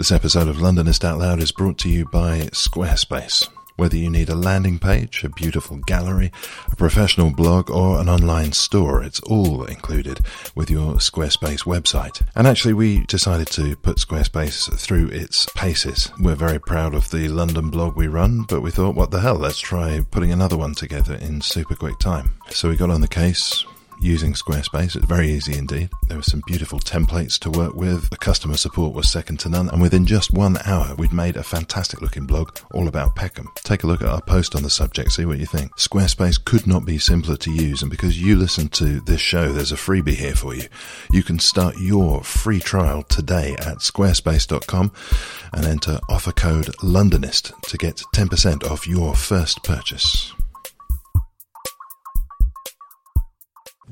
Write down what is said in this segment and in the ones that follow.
This episode of Londonist Out Loud is brought to you by Squarespace. Whether you need a landing page, a beautiful gallery, a professional blog, or an online store, it's all included with your Squarespace website. And actually, we decided to put Squarespace through its paces. We're very proud of the London blog we run, but we thought, what the hell, let's try putting another one together in super quick time. So we got on the case, using Squarespace. It's very easy indeed. There were some beautiful templates to work with. The customer support was second to none. And within just one hour, we'd made a fantastic looking blog all about Peckham. Take a look at our post on the subject, see what you think. Squarespace could not be simpler to use. And because you listen to this show, there's a freebie here for you. You can start your free trial today at squarespace.com and enter offer code Londonist to get 10% off your first purchase.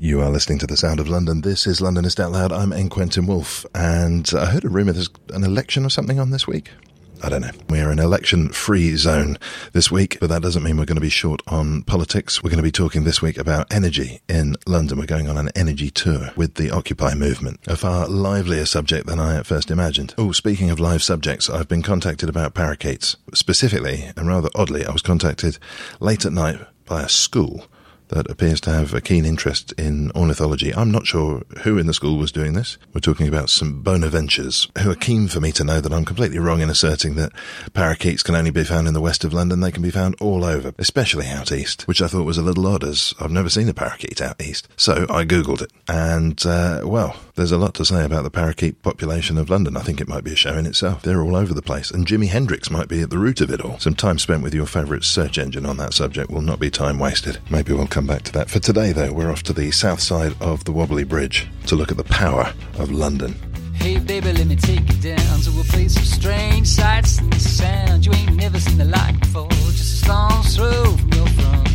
You are listening to the sound of London. This is Londonist Out Loud. I'm N. Quentin Woolf, and I heard a rumor there's an election or something on this week. I don't know. We are in election free zone this week, but that doesn't mean we're going to be short on politics. We're going to be talking this week about energy in London. We're going on an energy tour with the Occupy movement, a far livelier subject than I at first imagined. Oh, speaking of live subjects, I've been contacted about parakeets. Specifically, and rather oddly, I was contacted late at night by a school that appears to have a keen interest in ornithology. I'm not sure who in the school was doing this. We're talking about some Bonaventures who are keen for me to know that I'm completely wrong in asserting that parakeets can only be found in the west of London. They can be found all over, especially out east, which I thought was a little odd as I've never seen a parakeet out east. So I Googled it and, uh, well, there's a lot to say about the parakeet population of London. I think it might be a show in itself. They're all over the place and Jimi Hendrix might be at the root of it all. Some time spent with your favourite search engine on that subject will not be time wasted. Maybe we'll come back to that. For today, though, we're off to the south side of the Wobbly Bridge to look at the power of London. Hey baby, let me take you down to a place of strange sights and you ain't never seen the like before. Just a stone's throw from your front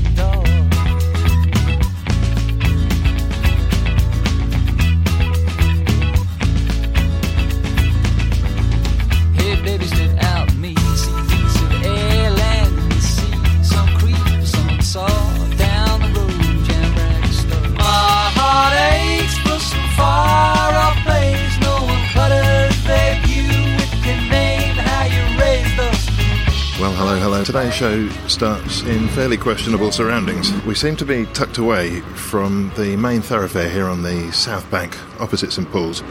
hello, hello. Today's show starts in fairly questionable surroundings. We seem to be tucked away from the main thoroughfare here on the south bank, opposite St Paul's.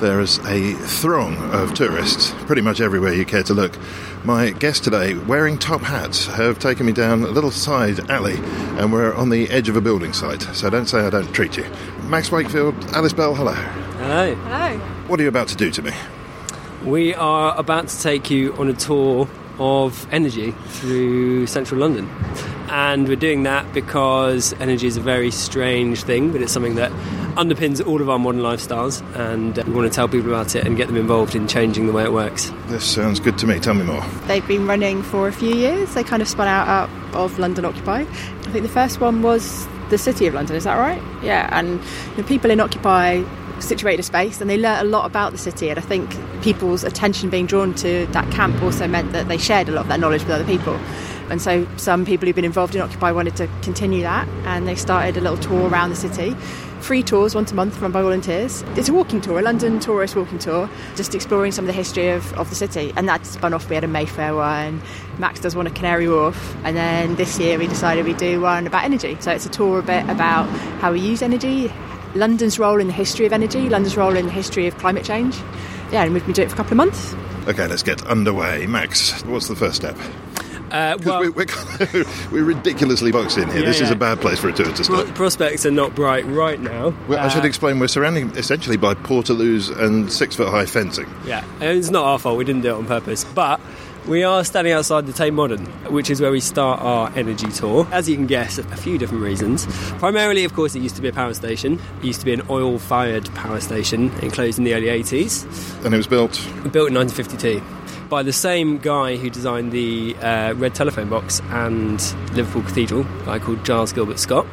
There is a throng of tourists, pretty much everywhere you care to look. My guests today, wearing top hats, have taken me down a little side alley, and we're on the edge of a building site, so don't say I don't treat you. Max Wakefield, Alice Bell, hello. Hello. Hello. What are you about to do to me? We are about to take you on a tour of energy through central London. And we're doing that because energy is a very strange thing, but it's something that underpins all of our modern lifestyles. And uh, we want to tell people about it and get them involved in changing the way it works. This sounds good to me. Tell me more. They've been running for a few years. They kind of spun out, out of London Occupy. I think the first one was the City of London, is that right? Yeah, and the people in Occupy situated a space and they learnt a lot about the city and I think people's attention being drawn to that camp also meant that they shared a lot of that knowledge with other people. And so some people who've been involved in Occupy wanted to continue that and they started a little tour around the city. Free tours once a month run by volunteers. It's a walking tour, a London tourist walking tour, just exploring some of the history of, of the city. And that spun off. We had a Mayfair one, Max does one at Canary Wharf, and then this year we decided we'd do one about energy. So it's a tour a bit about how we use energy, London's role in the history of energy, London's role in the history of climate change. Yeah, and we've been doing it for a couple of months. Okay, let's get underway. Max, what's the first step? Uh, 'Cause well, we're, we're, we're ridiculously boxed in here. Yeah, this is a bad place for a tour to pro- start. prospects are not bright right now. Well, I should Uh, explain we're surrounded essentially by portaloos and six foot high fencing. Yeah, and it's not our fault. We didn't do it on purpose, but. We are standing outside the Tate Modern, which is where we start our energy tour. As you can guess, a few different reasons. Primarily, of course, it used to be a power station. It used to be an oil fired power station enclosed in the early 80s. And it was built built in 1952 by the same guy who designed the uh, red telephone box and Liverpool Cathedral, a guy called Giles Gilbert Scott.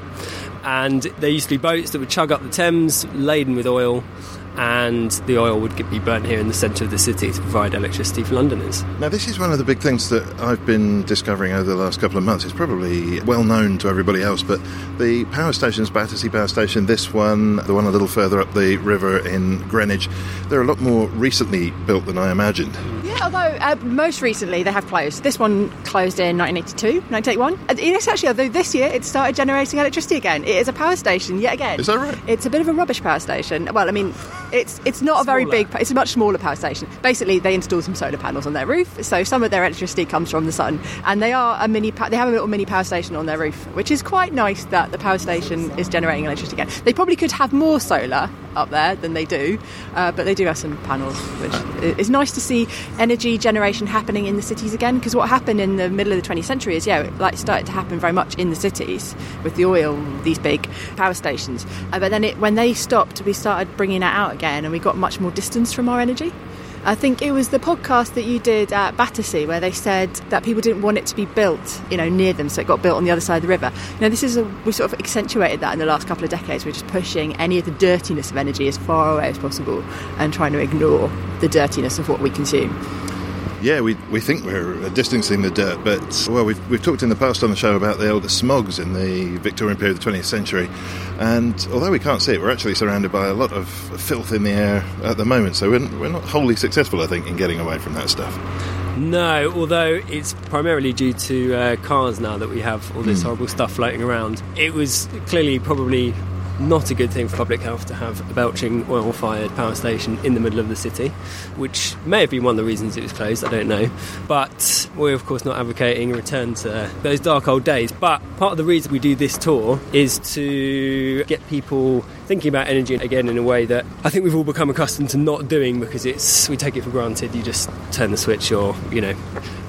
And there used to be boats that would chug up the Thames laden with oil, and the oil would get- be burnt here in the centre of the city to provide electricity for Londoners. Now, this is one of the big things that I've been discovering over the last couple of months. It's probably well known to everybody else, but the power stations, Battersea Power Station, this one, the one a little further up the river in Greenwich, they're a lot more recently built than I imagined. Yeah, although uh, most recently they have closed. This one closed in 1982, 1981. And it's actually, although this year it started generating electricity again. It is a power station yet again. Is that right? It's a bit of a rubbish power station. Well, I mean, it's it's not a very big. It's a much smaller power station. Basically, they install some solar panels on their roof, so some of their electricity comes from the sun, and they are a mini. They have a little mini power station on their roof, which is quite nice that the power station is generating electricity again. They probably could have more solar up there than they do, uh, but they do have some panels, which is nice to see energy generation happening in the cities again. Because what happened in the middle of the 20th century is, yeah, it like started to happen very much in the cities with the oil, these big power stations. Uh, but then it, when they stopped, we started bringing that out again, and we got much more distance from our energy. I think it was the podcast that you did at Battersea where they said that people didn't want it to be built, you know, near them, so it got built on the other side of the river. Know, this is a we sort of accentuated that in the last couple of decades. We're just pushing any of the dirtiness of energy as far away as possible and trying to ignore the dirtiness of what we consume. Yeah, we, we think we're distancing the dirt, but well, we've, we've talked in the past on the show about the older smogs in the Victorian period of the 20th century, and although we can't see it, we're actually surrounded by a lot of filth in the air at the moment, so we're, we're not wholly successful, I think, in getting away from that stuff. No, although it's primarily due to uh, cars now that we have all this horrible stuff floating around. It was clearly probably not a good thing for public health to have a belching oil fired power station in the middle of the city, which may have been one of the reasons it was closed, I don't know. But we're, of course, not advocating a return to those dark old days. But part of the reason we do this tour is to get people thinking about energy again in a way that I think we've all become accustomed to not doing because it's we take it for granted. You just turn the switch or, you know,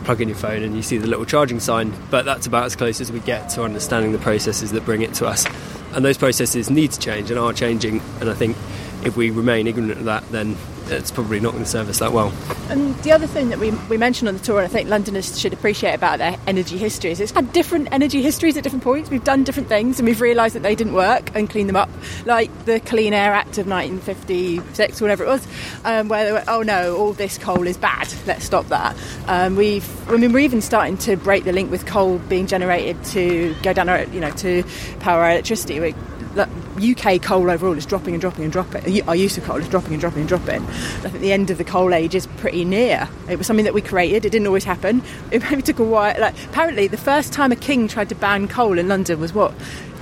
plug in your phone and you see the little charging sign, but that's about as close as we get to understanding the processes that bring it to us. And those processes need to change and are changing, and I think if we remain ignorant of that, then it's probably not going to serve us that well. And the other thing that we, we mentioned on the tour, and I think Londoners should appreciate about their energy history, is it's had different energy histories at different points. We've done different things and we've realised that they didn't work and cleaned them up. Like the Clean Air Act of 1956, or whatever it was, um, where they were, oh no, all this coal is bad, let's stop that. Um, we've, I mean, we're even starting to break the link with coal being generated to go down, you know, to power our electricity. We, look, UK coal overall is dropping and dropping and dropping. Our use of coal is dropping and dropping and dropping. I think the end of the coal age is pretty near. It was something that we created. It didn't always happen. It maybe took a while. Like apparently, the first time a king tried to ban coal in London was what,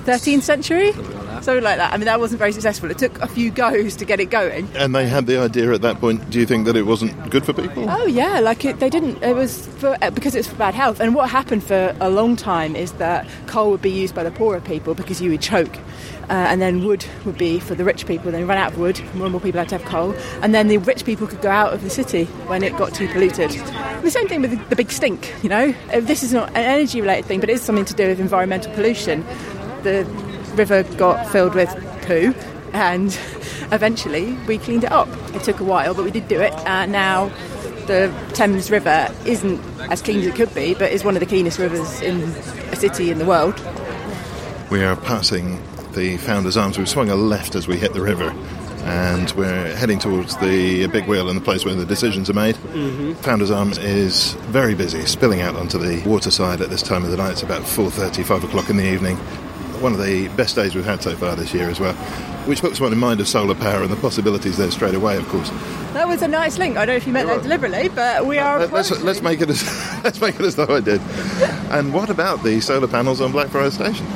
13th century, something like that. I mean, that wasn't very successful. It took a few goes to get it going. And they had the idea at that point, do you think that it wasn't good for people? Oh yeah, like it, they didn't. It was for, uh, because it's for bad health. And what happened for a long time is that coal would be used by the poorer people because you would choke, uh, and then wood would be for the rich people. Then you run out of wood, more and more people had to have coal, and then the rich people could go out of the city when it got too polluted. The same thing with the, the big stink. You know, Uh, this is not an energy-related thing, but it is something to do with environmental pollution. The river got filled with poo, and eventually we cleaned it up. It took a while, but we did do it, and now the Thames River isn't as clean as it could be, but is one of the cleanest rivers in a city in the world. We are passing the Founder's Arms. We've swung a left as we hit the river, and we're heading towards the big wheel and the place where the decisions are made. Mm-hmm. Founder's Arms is very busy, spilling out onto the waterside at this time of the night. It's about 4.30, 5 o'clock in the evening. One of the best days we've had so far this year as well, which puts one in mind of solar power and the possibilities there straight away, of course. That was a nice link. I don't know if you meant that deliberately, but we uh, are. Let- Let's, uh, let's make it as let's make it as though I did. And what about the solar panels on Blackfriars Station?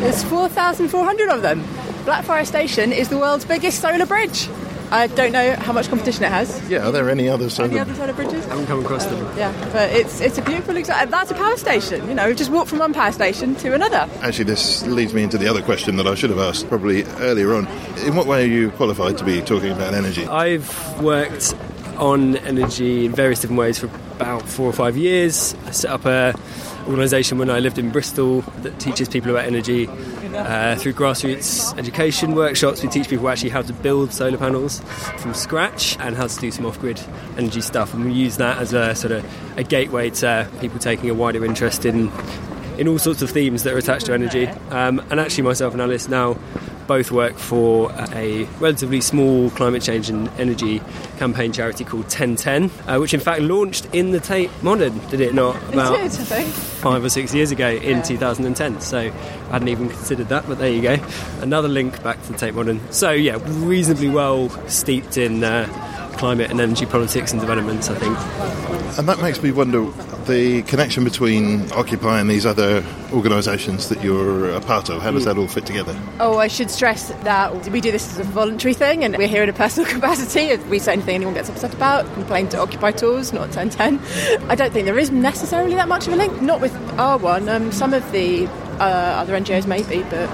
There's 4,400 of them. Blackfriars Station is the world's biggest solar bridge. I don't know how much competition it has. Yeah, are there any other solar? Any other solar bridges? haven't come across them. Yeah, but it's it's a beautiful example. That's a power station. You know, we've just walked from one power station to another. Actually, this leads me into the other question that I should have asked probably earlier on. In what way are you qualified to be talking about energy? I've worked on energy in various different ways for about four or five years. I set up a organisation when I lived in Bristol that teaches people about energy uh, through grassroots education workshops. We teach people actually how to build solar panels from scratch and how to do some off-grid energy stuff, and we use that as a sort of a gateway to people taking a wider interest in in all sorts of themes that are attached to energy. Um, and actually, myself and Alice now both work for a relatively small climate change and energy campaign charity called 1010, uh, which in fact launched in the Tate Modern, did it not? About it think. five or six years ago in 2010. So I hadn't even considered that, but there you go. Another link back to the Tate Modern. So yeah, reasonably well steeped in uh, climate and energy politics and developments, I think. And that makes me wonder the connection between Occupy and these other organisations that you're a part of. How does that all fit together? Oh, I should stress that we do this as a voluntary thing, and we're here in a personal capacity. If we say anything anyone gets upset about, complain to Occupy Tours, not 1010. I don't think there is necessarily that much of a link. Not with our one. Um, some of the uh, other NGOs maybe, but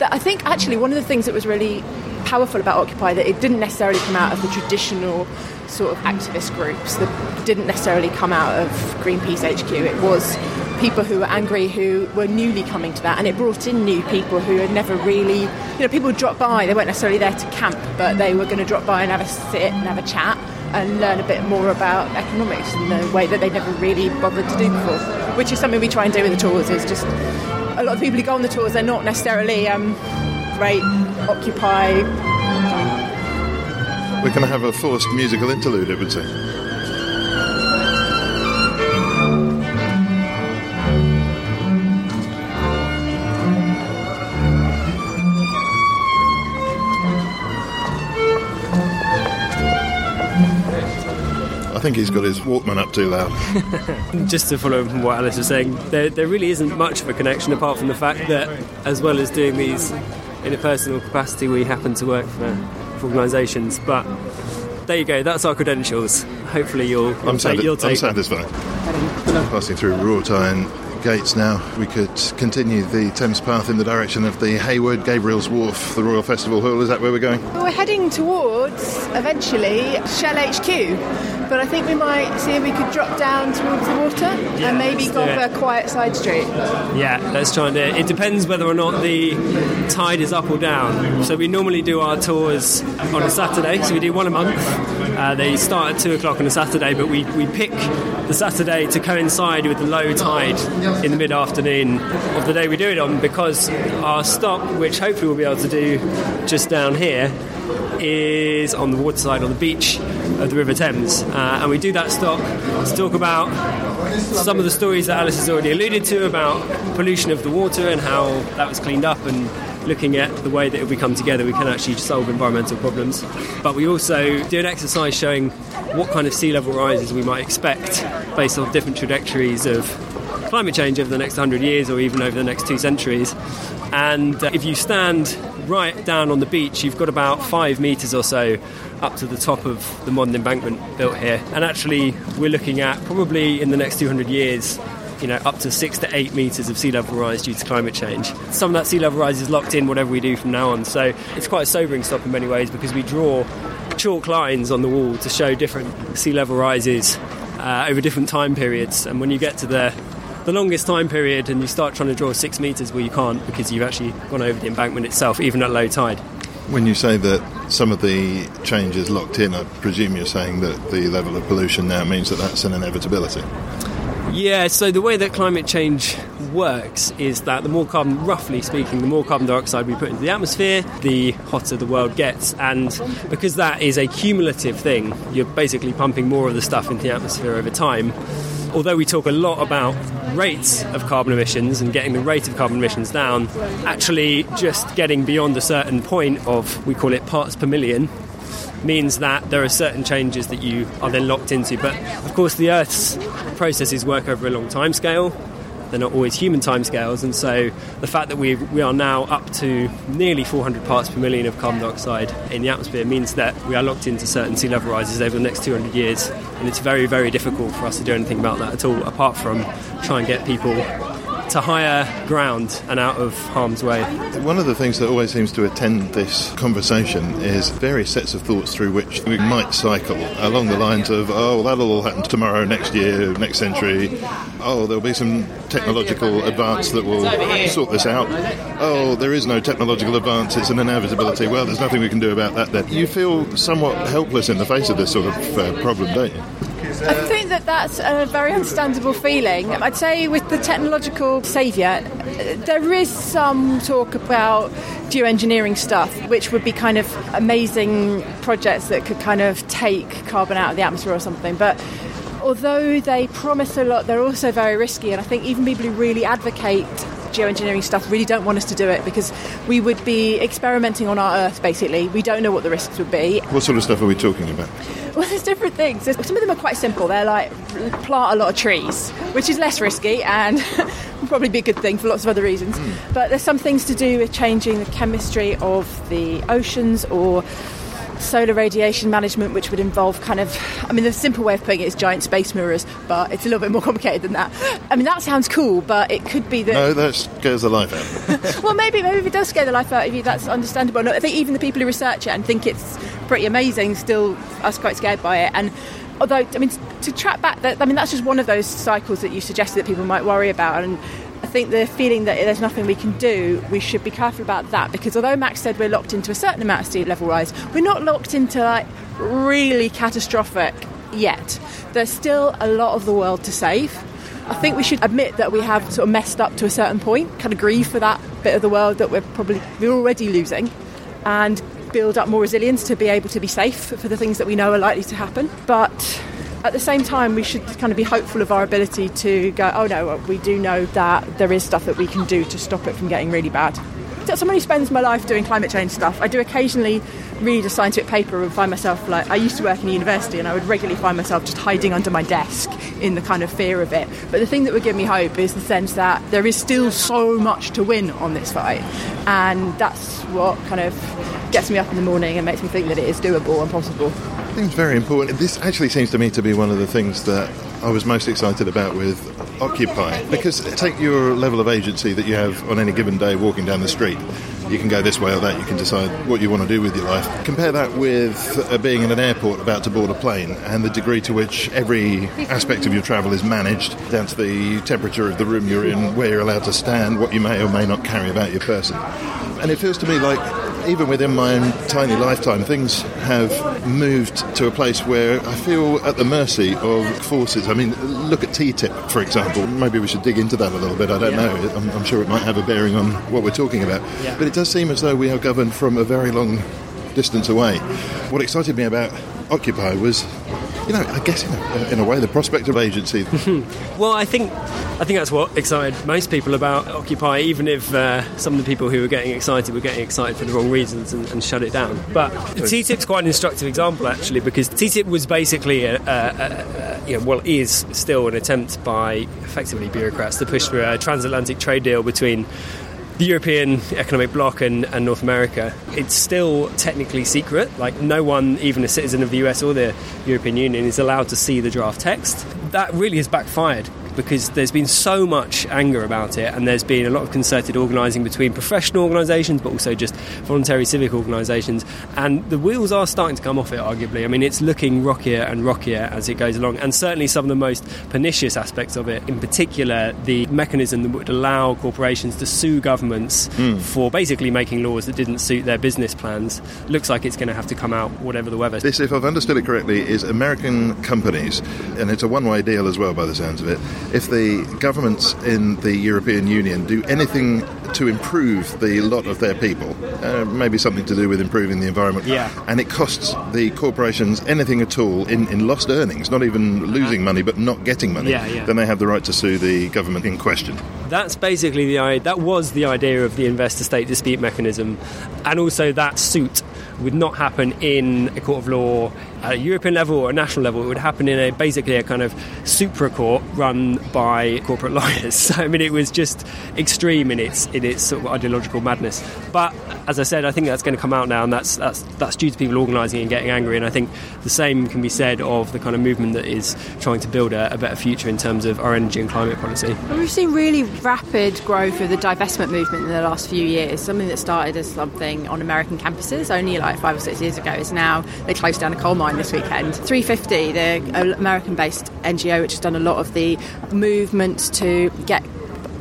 I think actually one of the things that was really powerful about Occupy that it didn't necessarily come out of the traditional sort of activist groups that didn't necessarily come out of Greenpeace HQ. It was people who were angry who were newly coming to that, and it brought in new people who had never really, you know, people would drop by. They weren't necessarily there to camp, but they were going to drop by and have a sit and have a chat and learn a bit more about economics in a way that they'd never really bothered to do before, which is something we try and do with the tours. Is just a lot of people who go on the tours, they're not necessarily um, great Occupy We're going to have a forced musical interlude, it would seem. I think he's got his Walkman up too loud. Just to follow from what Alice was saying, there, there really isn't much of a connection apart from the fact that, as well as doing these in a personal capacity, we happen to work for, for organisations. But there you go, that's our credentials. Hopefully, you'll, you'll I'm, take, you'll I'm satisfied. Passing through Rawtine gates now, we could continue the Thames Path in the direction of the Hayward, Gabriel's Wharf, the Royal Festival Hall. Is that where we're going? Well, we're heading towards eventually Shell HQ, but I think we might see if we could drop down towards the water and maybe go for a quiet side street. Yeah, let's try and do it. It depends whether or not the tide is up or down. So we normally do our tours on a Saturday, so we do one a month. Uh, they start at two o'clock on a Saturday, but we, we pick the Saturday to coincide with the low tide in the mid afternoon of the day we do it on because our stop, which hopefully we'll be able to do just down here, is on the waterside on the beach of the River Thames. Uh, and we do that stop to talk about some of the stories that Alice has already alluded to about pollution of the water and how that was cleaned up and looking at the way that if we come together we can actually solve environmental problems. But we also do an exercise showing what kind of sea level rises we might expect based on different trajectories of climate change over the next 100 years or even over the next two centuries. And uh, if you stand right down on the beach, you've got about five metres or so up to the top of the modern embankment built here. And actually, we're looking at probably in the next 200 years. You know, up to six to eight metres of sea level rise due to climate change. Some of that sea level rise is locked in whatever we do from now on. So it's quite a sobering stop in many ways because we draw chalk lines on the wall to show different sea level rises uh, over different time periods. And when you get to the the longest time period and you start trying to draw six metres well, you can't because you've actually gone over the embankment itself, even at low tide. When you say that some of the change is locked in, I presume you're saying that the level of pollution now means that that's an inevitability. Yeah, so the way that climate change works is that the more carbon, roughly speaking, the more carbon dioxide we put into the atmosphere, the hotter the world gets. And because that is a cumulative thing, you're basically pumping more of the stuff into the atmosphere over time. Although we talk a lot about rates of carbon emissions and getting the rate of carbon emissions down, actually just getting beyond a certain point of, we call it parts per million, means that there are certain changes that you are then locked into. But of course, the Earth's processes work over a long time scale. they're not always human timescales, and so the fact that we we are now up to nearly 400 parts per million of carbon dioxide in the atmosphere means that we are locked into certain sea level rises over the next 200 years, and it's very very difficult for us to do anything about that at all, apart from try and get people to higher ground and out of harm's way. One of the things that always seems to attend this conversation is various sets of thoughts through which we might cycle along the lines of, oh, that'll all happen tomorrow, next year, next century. Oh, there'll be some technological advance that will sort this out. Oh, there is no technological advance, it's an inevitability. Well, there's nothing we can do about that then. You feel somewhat helpless in the face of this sort of uh, problem, don't you? I uh, think that that's a very understandable feeling. I'd say with the technological saviour, there is some talk about geoengineering stuff, which would be kind of amazing projects that could kind of take carbon out of the atmosphere or something. But although they promise a lot, they're also very risky. And I think even people who really advocate geoengineering stuff really don't want us to do it because we would be experimenting on our Earth basically. We don't know what the risks would be. What sort of stuff are we talking about? Well, there's different things. There's, some of them are quite simple. They're like plant a lot of trees, which is less risky and probably be a good thing for lots of other reasons. Hmm. But there's some things to do with changing the chemistry of the oceans or solar radiation management, which would involve kind of, I mean, the simple way of putting it is giant space mirrors, but it's a little bit more complicated than that. I mean, that sounds cool, but it could be that. No, that scares the life out well, maybe maybe if it does scare the life out of you, that's understandable. No, I think even the people who research it and think it's pretty amazing still are quite scared by it. And although, I mean, to track back, that I mean, that's just one of those cycles that you suggested that people might worry about. And think the feeling that there's nothing we can do, we should be careful about that because although Max said we're locked into a certain amount of sea level rise, we're not locked into like really catastrophic yet. There's still a lot of the world to save. I think we should admit that we have sort of messed up to a certain point, kind of grieve for that bit of the world that we're probably we're already losing, and build up more resilience to be able to be safe for the things that we know are likely to happen. But at the same time, we should kind of be hopeful of our ability to go, oh no, we do know that there is stuff that we can do to stop it from getting really bad. As someone who spends my life doing climate change stuff, I do occasionally read a scientific paper and find myself like, I used to work in a university and I would regularly find myself just hiding under my desk in the kind of fear of it. But the thing that would give me hope is the sense that there is still so much to win on this fight. And that's what kind of gets me up in the morning and makes me think that it is doable and possible. It's very important. This actually seems to me to be one of the things that I was most excited about with Occupy. Because take your level of agency that you have on any given day walking down the street. You can go this way or that, you can decide what you want to do with your life. Compare that with uh, being in an airport about to board a plane and the degree to which every aspect of your travel is managed, down to the temperature of the room you're in, where you're allowed to stand, what you may or may not carry about your person. And it feels to me like even within my own tiny lifetime, things have moved to a place where I feel at the mercy of forces. I mean, look at TTIP, for example. Maybe we should dig into that a little bit. I don't know. I'm, I'm sure it might have a bearing on what we're talking about. Yeah. But it does seem as though we are governed from a very long distance away. What excited me about Occupy was, you know, I guess in a, in a way, the prospect of agency. Well, I think I think that's what excited most people about Occupy, even if uh, some of the people who were getting excited were getting excited for the wrong reasons and, and shut it down. But TTIP's quite an instructive example, actually, because TTIP was basically, a, a, a, a, you know, well, is still an attempt by effectively bureaucrats to push through a transatlantic trade deal between the European economic bloc and, and, North America, it's still technically secret. Like, no one, even a citizen of the US or the European Union, is allowed to see the draft text. That really has backfired because there's been so much anger about it, and there's been a lot of concerted organising between professional organisations, but also just voluntary civic organisations. And the wheels are starting to come off it, arguably. I mean, it's looking rockier and rockier as it goes along, and certainly some of the most pernicious aspects of it, in particular, the mechanism that would allow corporations to sue governments hmm. for basically making laws that didn't suit their business plans, looks like it's going to have to come out whatever the weather. This, if I've understood it correctly, is American companies, and it's a one way deal as well by the sounds of it. If the governments in the European Union do anything to improve the lot of their people, uh, maybe something to do with improving the environment, Yeah. and it costs the corporations anything at all in, in lost earnings, not even losing money, but not getting money, Yeah, yeah. then they have the right to sue the government in question. That's basically the i- that was the idea of the investor state dispute mechanism, and also that suit would not happen in a court of law at a European level or a national level, it would happen in a basically a kind of supra court run by corporate lawyers. So I mean, it was just extreme in its in its sort of ideological madness. But as I said, I think that's going to come out now, and that's that's that's due to people organising and getting angry. And I think the same can be said of the kind of movement that is trying to build a, a better future in terms of our energy and climate policy. We've seen really rapid growth of the divestment movement in the last few years. Something that started as something on American campuses only like five or six years ago is now they closed down a coal mine this weekend. 350, the American-based NGO, which has done a lot of the movement to get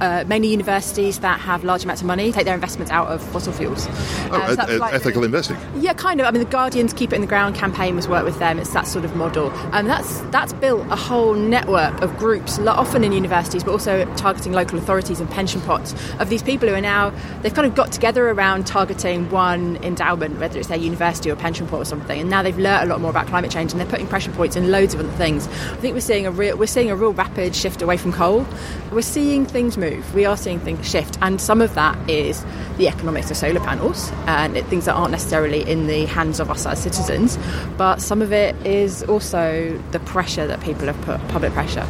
uh, mainly universities that have large amounts of money take their investments out of fossil fuels. Oh, Uh, so like- ethical investing. Yeah, kind of. I mean, the Guardian's Keep It in the Ground campaign was work with them. It's that sort of model, and that's that's built a whole network of groups, often in universities, but also targeting local authorities and pension pots of these people who are now they've kind of got together around targeting one endowment, whether it's their university or pension pot or something, and now they've learnt a lot more about climate change and they're putting pressure points in loads of other things. I think we're seeing a real we're seeing a real rapid shift away from coal. We're seeing things move. We are seeing things shift, and some of that is the economics of solar panels and it, things that aren't necessarily in the hands of us as citizens. But some of it is also the pressure that people have put, public pressure.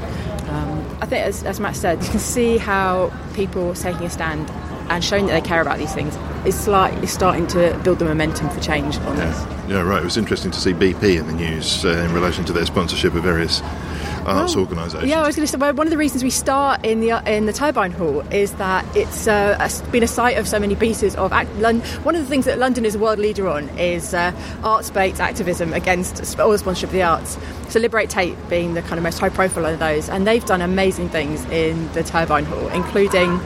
Um, I think, as, as Matt said, you can see how people taking a stand and showing that they care about these things is slightly starting to build the momentum for change on this. Yeah, right. It was interesting to see BP in the news uh, in relation to their sponsorship of various arts organisations. Yeah, I was going to say well, one of the reasons we start in the in the Turbine Hall is that it's uh, been a site of so many pieces of act- Lon- one of the things that London is a world leader on is uh, arts-based activism against all the sponsorship of the arts. So Liberate Tate being the kind of most high profile of those, and they've done amazing things in the Turbine Hall, including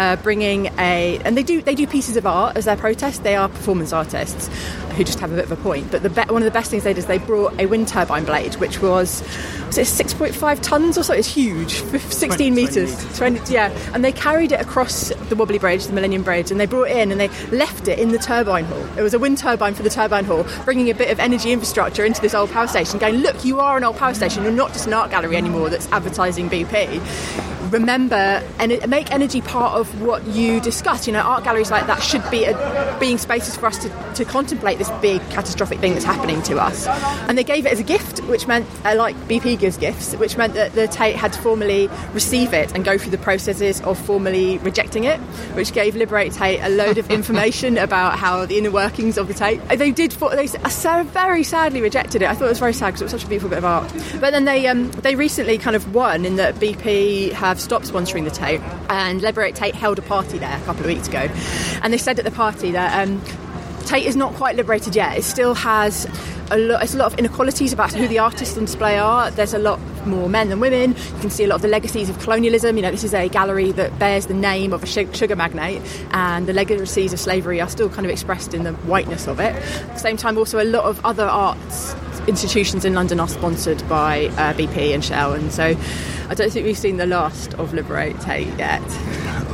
uh, bringing a and they do they do pieces of art as their protest. They are performance artists who just have a bit of a point. But the be- one of the best things they did is they brought a wind turbine blade, which was was it 6.5 tons or so? It's huge, fif- 16 meters. 20, yeah, and they carried it across the Wobbly Bridge, the Millennium Bridge, and they brought it in and they left it in the turbine hall. It was a wind turbine for the turbine hall, bringing a bit of energy infrastructure into this old power station, going, look, you are an old power station. You're not just an art gallery anymore that's advertising BP remember and make energy part of what you discuss. You know, art galleries like that should be a, being spaces for us to, to contemplate this big catastrophic thing that's happening to us. And they gave it as a gift, which meant, uh, like BP gives gifts, which meant that the Tate had to formally receive it and go through the processes of formally rejecting it, which gave Liberate Tate a load of information about how the inner workings of the Tate. They did, for, they so very sadly rejected it. I thought it was very sad because it was such a beautiful bit of art. But then they um, they recently kind of won in that BP have stopped sponsoring the Tate, and Liberate Tate held a party there a couple of weeks ago, and they said at the party that um, Tate is not quite liberated yet. It still has a lot. It's a lot of inequalities about who the artists on display are. There's a lot more men than women. You can see a lot of the legacies of colonialism. You know, this is a gallery that bears the name of a sugar magnate, and the legacies of slavery are still kind of expressed in the whiteness of it. At the same time, also a lot of other arts institutions in London are sponsored by uh, BP and Shell, and so I don't think we've seen the last of Liberate Tate yet.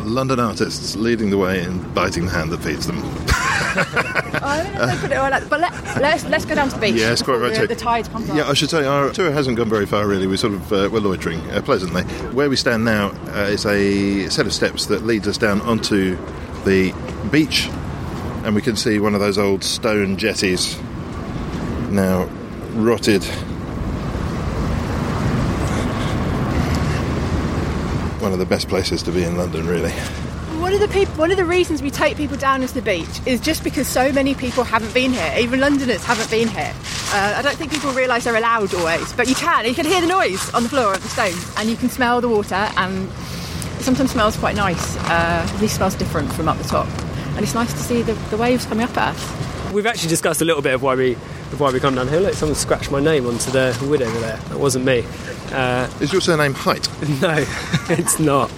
London artists leading the way and biting the hand that feeds them. I don't know if they put it all like- but let, let's let's go down to the beach. Yes, quite right, The, the tide comes up. Yeah, I should say our tour hasn't gone very far really. We sort of uh, we're loitering uh, pleasantly. Where we stand now uh, is a set of steps that leads us down onto the beach, and we can see one of those old stone jetties now rotted. One of the best places to be in London, really. One of the peop- one of the reasons we take people down to the beach is just because so many people haven't been here. Even Londoners haven't been here. Uh, I don't think people realise they're allowed always, but you can. You can hear the noise on the floor of the stone, and you can smell the water. And it sometimes smells quite nice. Uh, at least smells different from up the top, and it's nice to see the, the waves coming up at us. We've actually discussed a little bit of why we of why we come down here. Look, someone scratched my name onto the wood over there. That wasn't me. Uh, Is your surname Height? no, it's not.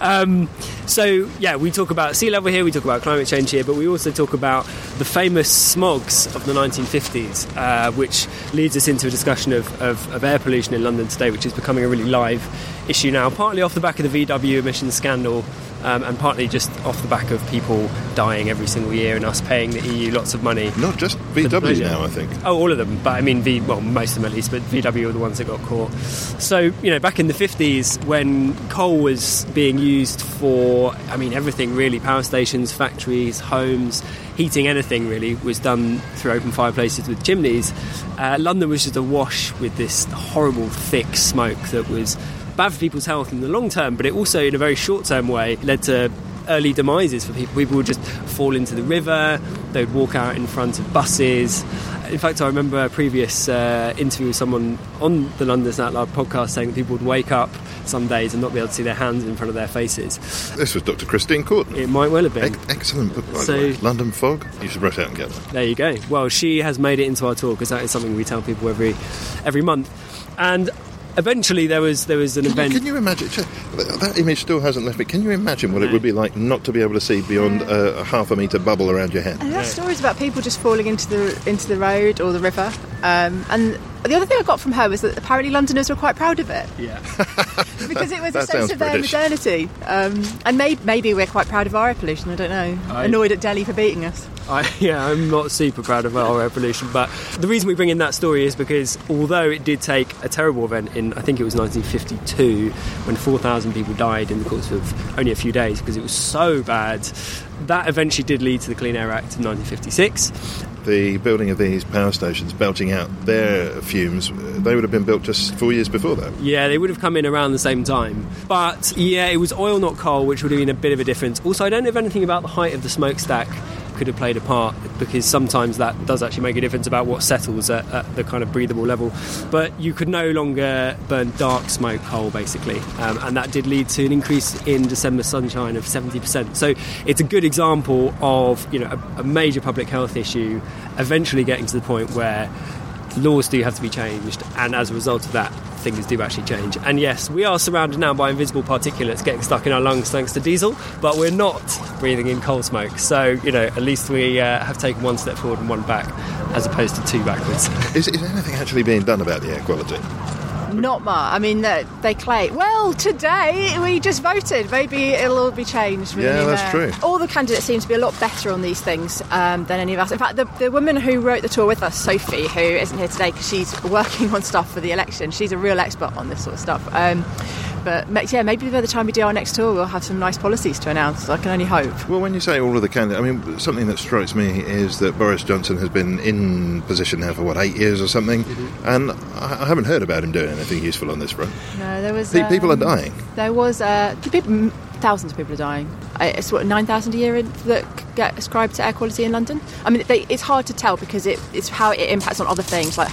um, so, yeah, we talk about sea level here, we talk about climate change here, but we also talk about the famous smogs of the 1950s, uh, which leads us into a discussion of, of, of air pollution in London today, which is becoming a really live issue now, partly off the back of the VW emissions scandal. Um, and partly just off the back of people dying every single year and us paying the EU lots of money Not just VW. VW now, I think. Oh, all of them, but I mean, v, well, most of them at least, but VW are the ones that got caught. So, you know, back in the 50s, when coal was being used for, I mean, everything really power stations, factories, homes, heating anything really was done through open fireplaces with chimneys. Uh, London was just awash with this horrible, thick smoke that was bad for people's health in the long term, but it also, in a very short term way, led to early demises for people. People would just fall into the river, they would walk out in front of buses. In fact, I remember a previous uh, interview with someone on the London Out Loud podcast saying that people would wake up some days and not be able to see their hands in front of their faces. This was Dr. Christine Corton. It might well have been. Ec- excellent book, by So- the way. London Fog. You should rush out and get that. There you go. Well, she has made it into our tour because that is something we tell people every every month. And eventually, there was there was an Can you, event. can you imagine? That that image still hasn't left me. Can you imagine what it would be like not to be able to see beyond uh, a half a metre bubble around your head? And there's stories about people just falling into the into the road or the river. Um, and the other thing I got from her was that apparently Londoners were quite proud of it yeah. because it was a sense of their British. modernity. Um, and may, maybe we're quite proud of our air pollution. I don't know. I- Annoyed at Delhi for beating us. I, yeah, I'm not super proud of our revolution, but the reason we bring in that story is because although it did take a terrible event in, I think it was 1952, when 4,000 people died in the course of only a few days because it was so bad, that eventually did lead to the Clean Air Act of 1956. The building of these power stations belching out their fumes, they would have been built just four years before that. Yeah, they would have come in around the same time. But yeah, it was oil, not coal, which would have been a bit of a difference. Also, I don't know anything about the height of the smokestack could have played a part because sometimes that does actually make a difference about what settles at, at the kind of breathable level. But you could no longer burn dark smoke coal basically, um, and that did lead to an increase in December sunshine of 70%. So it's a good example of you know a, a major public health issue eventually getting to the point where laws do have to be changed, and as a result of that, things do actually change. And yes, we are surrounded now by invisible particulates getting stuck in our lungs thanks to diesel, but we're not breathing in coal smoke. So, you know, at least we uh, have taken one step forward and one back, as opposed to two backwards. Is, is anything actually being done about the air quality? Not much. I mean, they, they claim. Well, today we just voted. Maybe it'll all be changed. Yeah, that's mayor. true. All the candidates seem to be a lot better on these things um, than any of us. In fact, the, the woman who wrote the tour with us, Sophie, who isn't here today because she's working on stuff for the election, she's a real expert on this sort of stuff. Um, but yeah, maybe by the time we do our next tour, we'll have some nice policies to announce. I can only hope. Well, when you say all of the candidates, I mean, something that strikes me is that Boris Johnson has been in position now for, what, eight years or something? And I, I haven't heard about him doing anything useful on this front. No, there was. Pe- people are um, dying. There was. Uh, the people, thousands of people are dying. I- It's what nine thousand a year in, that get ascribed to air quality in London. I mean, they, it's hard to tell because it, it's how it impacts on other things like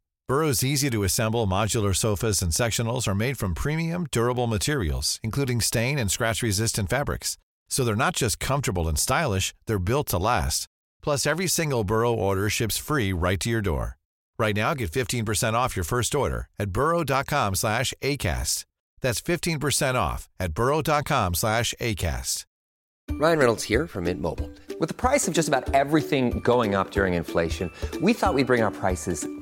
Burrow's easy to assemble modular sofas and sectionals are made from premium, durable materials, including stain and scratch resistant fabrics. So they're not just comfortable and stylish, they're built to last. Plus, every single Burrow order ships free right to your door. Right now, get 15% off your first order at burrow.com slash ACAST. That's 15% off at burrow.com slash ACAST. Ryan Reynolds here from Mint Mobile. With the price of just about everything going up during inflation, we thought we'd bring our prices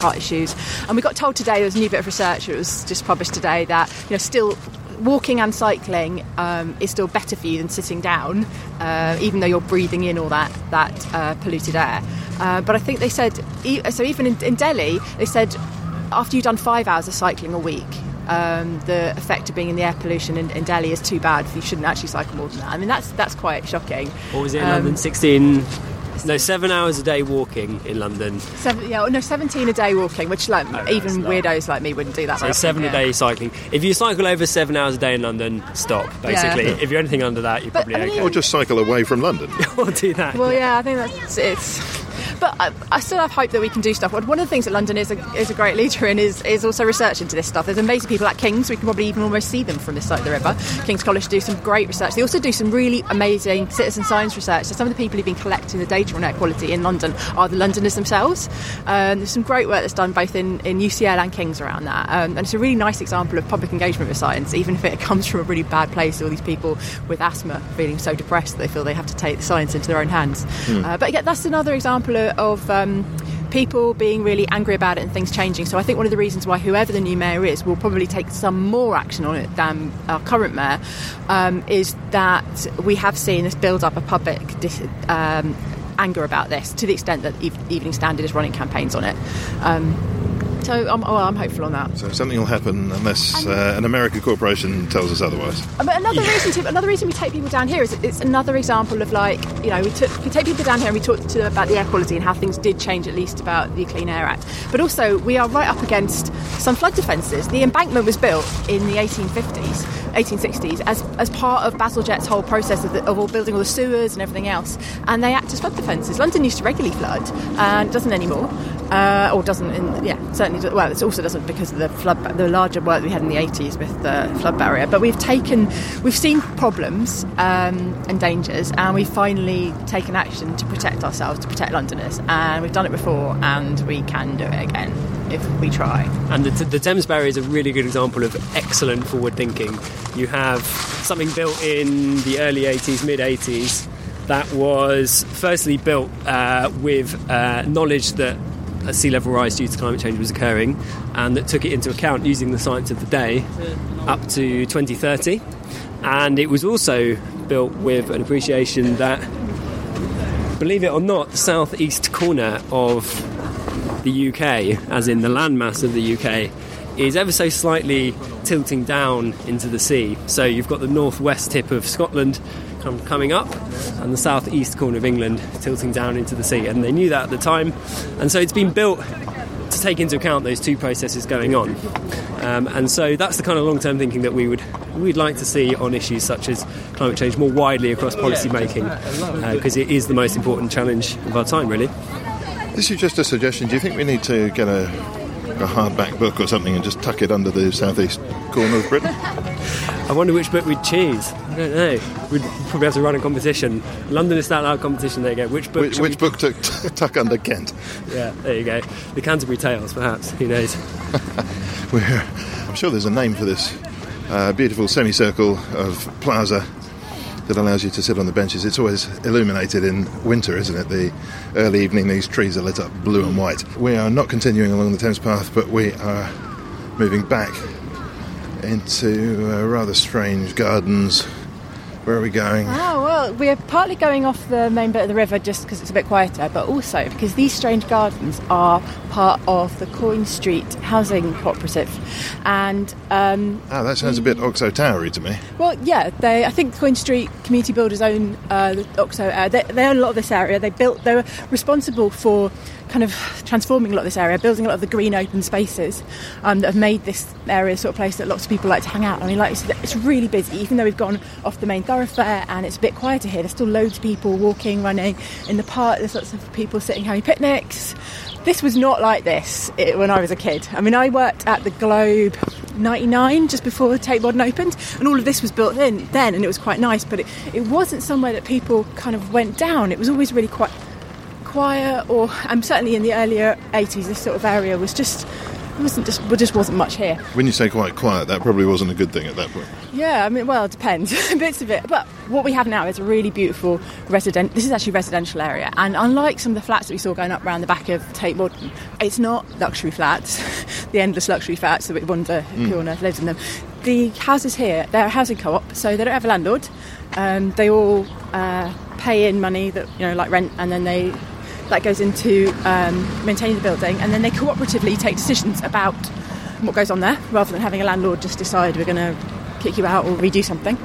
heart issues. And we got told today there was a new bit of research. that was just published today that you know still. Walking and cycling um, is still better for you than sitting down, uh, even though you're breathing in all that that uh, polluted air. Uh, but I think they said so. Even in, in Delhi, they said after you've done five hours of cycling a week, um, the effect of being in the air pollution in, in Delhi is too bad. You shouldn't actually cycle more than that. I mean, that's that's quite shocking. What was it in Um, London? 16. No, seven hours a day walking in London. Seven, yeah, no, 17 a day walking, which like oh, even weirdos like me wouldn't do that. So very seven often, a day cycling. If you cycle over seven hours a day in London, stop. Basically, Yeah. if you're anything under that, you're But, probably I mean, okay. Or just cycle away from London. Or do that. Well, yeah, I think that's it's. But I, I still have hope that we can do stuff. One of the things that London is a, is a great leader in is, is also research into this stuff. There's amazing people at King's. We can probably even almost see them from this side of the river. King's College do some great research. They also do some really amazing citizen science research. So some of the people who've been collecting the data on air quality in London are the Londoners themselves. Um, there's some great work that's done both in, in UCL and King's around that. Um, and it's a really nice example of public engagement with science, even if it comes from a really bad place. All these people with asthma feeling so depressed that they feel they have to take the science into their own hands. Uh, but yeah, that's another example of, of um, people being really angry about it and things changing. So I think one of the reasons why whoever the new mayor is will probably take some more action on it than our current mayor um, is that we have seen this build up of public dis- um, anger about this to the extent that Evening Standard is running campaigns on it. So I'm, well, I'm hopeful on that. So something will happen unless uh, an American corporation tells us otherwise. Uh, But another reason to another reason we take people down here is it's another example of like you know we took we take people down here and we talk to them about the air quality and how things did change at least about the Clean Air Act. But also we are right up against some flood defences. The embankment was built in the 1850s. 1860s as, as part of Bazalgette's whole process of, the, of all building all the sewers and everything else and they act as flood defences. London used to regularly flood and doesn't anymore uh, or doesn't in, yeah certainly well it also doesn't because of the flood the larger work we had in the 80s with the flood barrier but we've taken we've seen problems um, and dangers and we've finally taken action to protect ourselves to protect Londoners and we've done it before and we can do it again if we try And the, the Thames Barrier is a really good example of excellent forward thinking. You have something built in the early 80s, mid 80s, that was firstly built uh, with uh, knowledge that a sea level rise due to climate change was occurring, and that took it into account using the science of the day up to 2030. And it was also built with an appreciation that, believe it or not, the southeast corner of the UK, as in the landmass of the UK, is ever so slightly tilting down into the sea. So you've got the northwest tip of Scotland come, coming up, and the southeast corner of England tilting down into the sea. And they knew that at the time, and so it's been built to take into account those two processes going on. Um, and so that's the kind of long-term thinking that we would we'd like to see on issues such as climate change more widely across policy making, because it is the most important challenge of our time, really. This is just a suggestion. Do you think we need to get a, a hardback book or something and just tuck it under the southeast corner of Britain? I wonder which book we'd choose. I don't know. We'd probably have to run a competition. London is that loud competition. There you go. Which book? which which book to t- tuck under Kent? Yeah, there you go. The Canterbury Tales, perhaps. Who knows? We're, I'm sure there's a name for this uh, beautiful semicircle of plaza that allows you to sit on the benches. It's always illuminated in winter, isn't it? The early evening, these trees are lit up blue and white. We are not continuing along the Thames path, but we are moving back into uh, rather strange gardens. Where are we going? Oh, well, we're partly going off the main bit of the river just because it's a bit quieter, but also because these strange gardens are part of the Coin Street Housing Cooperative. And, um, Ah, that sounds a bit Oxo Towery to me. well, yeah, they, I think Coin Street Community Builders own uh, the Oxo. Uh, they, they own a lot of this area. They built, they were responsible for kind of transforming a lot of this area, building a lot of the green open spaces um, that have made this area sort of place that lots of people like to hang out. I mean, like said, it's really busy, even though we've gone off the main thoroughfare and it's a bit quieter here. There's still loads of people walking, running in the park. There's lots of people sitting having picnics. This was not like this eh, when I was a kid. I mean, I worked at the Globe 99 just before Tate Modern opened, and all of this was built in then, and it was quite nice. But it, it wasn't somewhere that people kind of went down. It was always really quite quiet, or um, certainly in the earlier 80s, this sort of area was just wasn't just well, just wasn't much here. When you say quite quiet, that probably wasn't a good thing at that point. Yeah, I mean, well, it depends, bits of it. But what we have now is a really beautiful resident. This is actually a residential area, and unlike some of the flats that we saw going up around the back of Tate Modern, it's not luxury flats, the endless luxury flats that we wonder who on earth lives in them. The houses here, they're a housing co-op, so they don't have a landlord. Um, they all uh, pay in money that you know, like rent, and then they that goes into um, maintaining the building, and then they cooperatively take decisions about what goes on there, rather than having a landlord just decide we're going to kick you out or redo something.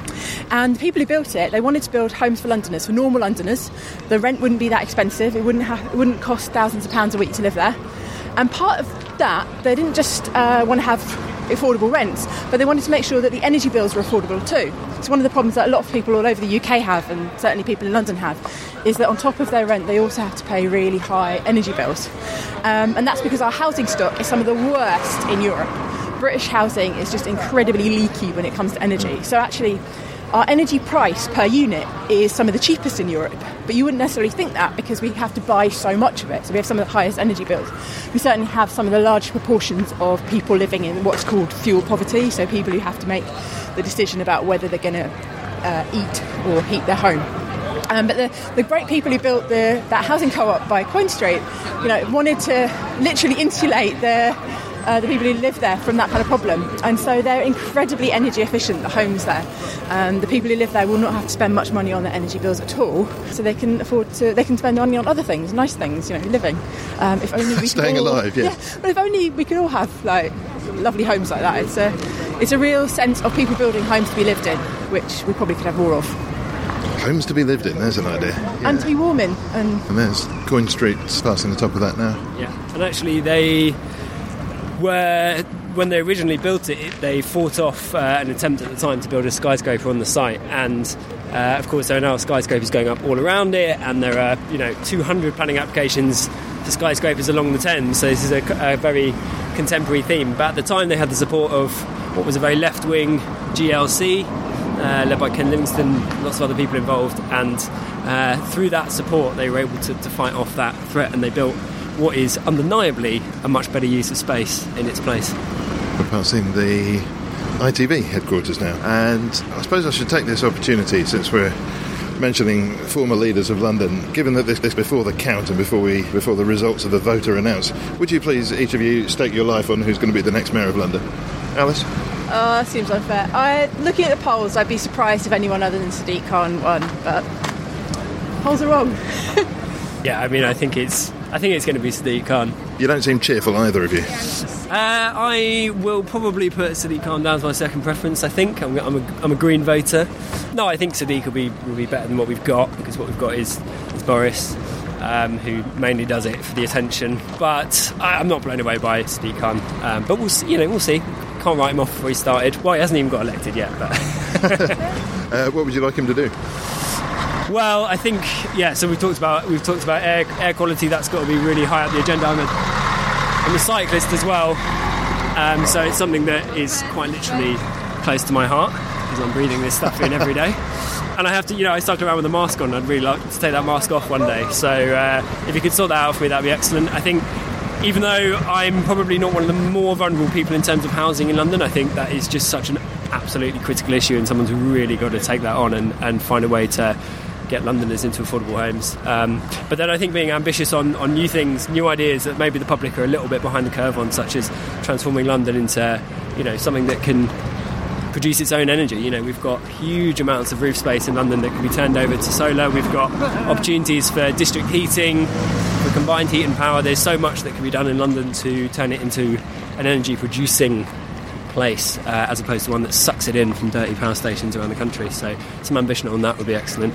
And the people who built it, they wanted to build homes for Londoners, for normal Londoners. The rent wouldn't be that expensive. It wouldn't have, it wouldn't cost thousands of pounds a week to live there. And part of that, they didn't just uh, want to have affordable rents, but they wanted to make sure that the energy bills were affordable too. It's one of the problems that a lot of people all over the UK have, and certainly people in London have, is that on top of their rent, they also have to pay really high energy bills. Um, and that's because our housing stock is some of the worst in Europe. British housing is just incredibly leaky when it comes to energy. So actually, our energy price per unit is some of the cheapest in Europe, but you wouldn't necessarily think that because we have to buy so much of it. So we have some of the highest energy bills. We certainly have some of the large proportions of people living in what's called fuel poverty, so people who have to make the decision about whether they're going to uh, eat or heat their home. Um, but the, the great people who built the, that housing co-op by Coin Street, you know, wanted to literally insulate the uh, the people who live there from that kind of problem. And so they're incredibly energy efficient, the homes there. Um, the people who live there will not have to spend much money on their energy bills at all, so they can afford to, they can spend money on other things, nice things, you know, living. Um, if only we could Staying all- alive, yeah. yeah. Well, if only we could all have like lovely homes like that. It's a, it's a real sense of people building homes to be lived in, which we probably could have more of. Homes to be lived in, there's an idea. Yeah. And to be warm in. And And there's Coin Street passing the top of that now. Yeah, and actually they were when they originally built it, they fought off uh, an attempt at the time to build a skyscraper on the site, and uh, of course there are now skyscrapers going up all around it, and there are you know 200 planning applications for skyscrapers along the Thames. So this is a, a very contemporary theme. But at the time they had the support of what was a very left-wing GLC. Uh, led by Ken Livingstone, lots of other people involved, and uh, through that support, they were able to, to fight off that threat, and they built what is undeniably a much better use of space in its place. We're passing the ITV headquarters now. And I suppose I should take this opportunity since we're mentioning former leaders of London, given that this is before the count and before we before the results of the vote are announced, would you please each of you stake your life on who's going to be the next mayor of London? Alice? oh, that seems unfair. I, looking at the polls, I'd be surprised if anyone other than Sadiq Khan won, but polls are wrong. Yeah, I mean, I think it's I think it's going to be Sadiq Khan. You don't seem cheerful, either of you. Uh, I will probably put Sadiq Khan down as my second preference. I think I'm, I'm, a, I'm a Green voter. No, I think Sadiq will be will be better than what we've got because what we've got is is Boris, um, who mainly does it for the attention. But I, I'm not blown away by Sadiq Khan. Um, but we'll see, you know we'll see. Can't write him off before he started. Well, he hasn't even got elected yet, but. Uh, what would you like him to do? Well, I think yeah. So we've talked about we've talked about air, air quality. That's got to be really high up the agenda. I'm a, I'm a cyclist as well, um, so it's something that is quite literally close to my heart because I'm breathing this stuff in every day. And I have to, you know, I cycle around with a mask on. I'd really like to take that mask off one day. So uh, if you could sort that out for me, that'd be excellent. I think even though I'm probably not one of the more vulnerable people in terms of housing in London, I think that is just such an absolutely critical issue, and someone's really got to take that on and, and find a way to get Londoners into affordable homes. Um, but then I think being ambitious on, on new things, new ideas that maybe the public are a little bit behind the curve on, such as transforming London into you know something that can produce its own energy. You know, we've got huge amounts of roof space in London that can be turned over to solar. We've got opportunities for district heating, for combined heat and power. There's so much that can be done in London to turn it into an energy producing place uh, as opposed to one that sucks it in from dirty power stations around the country. So some ambition on that would be excellent.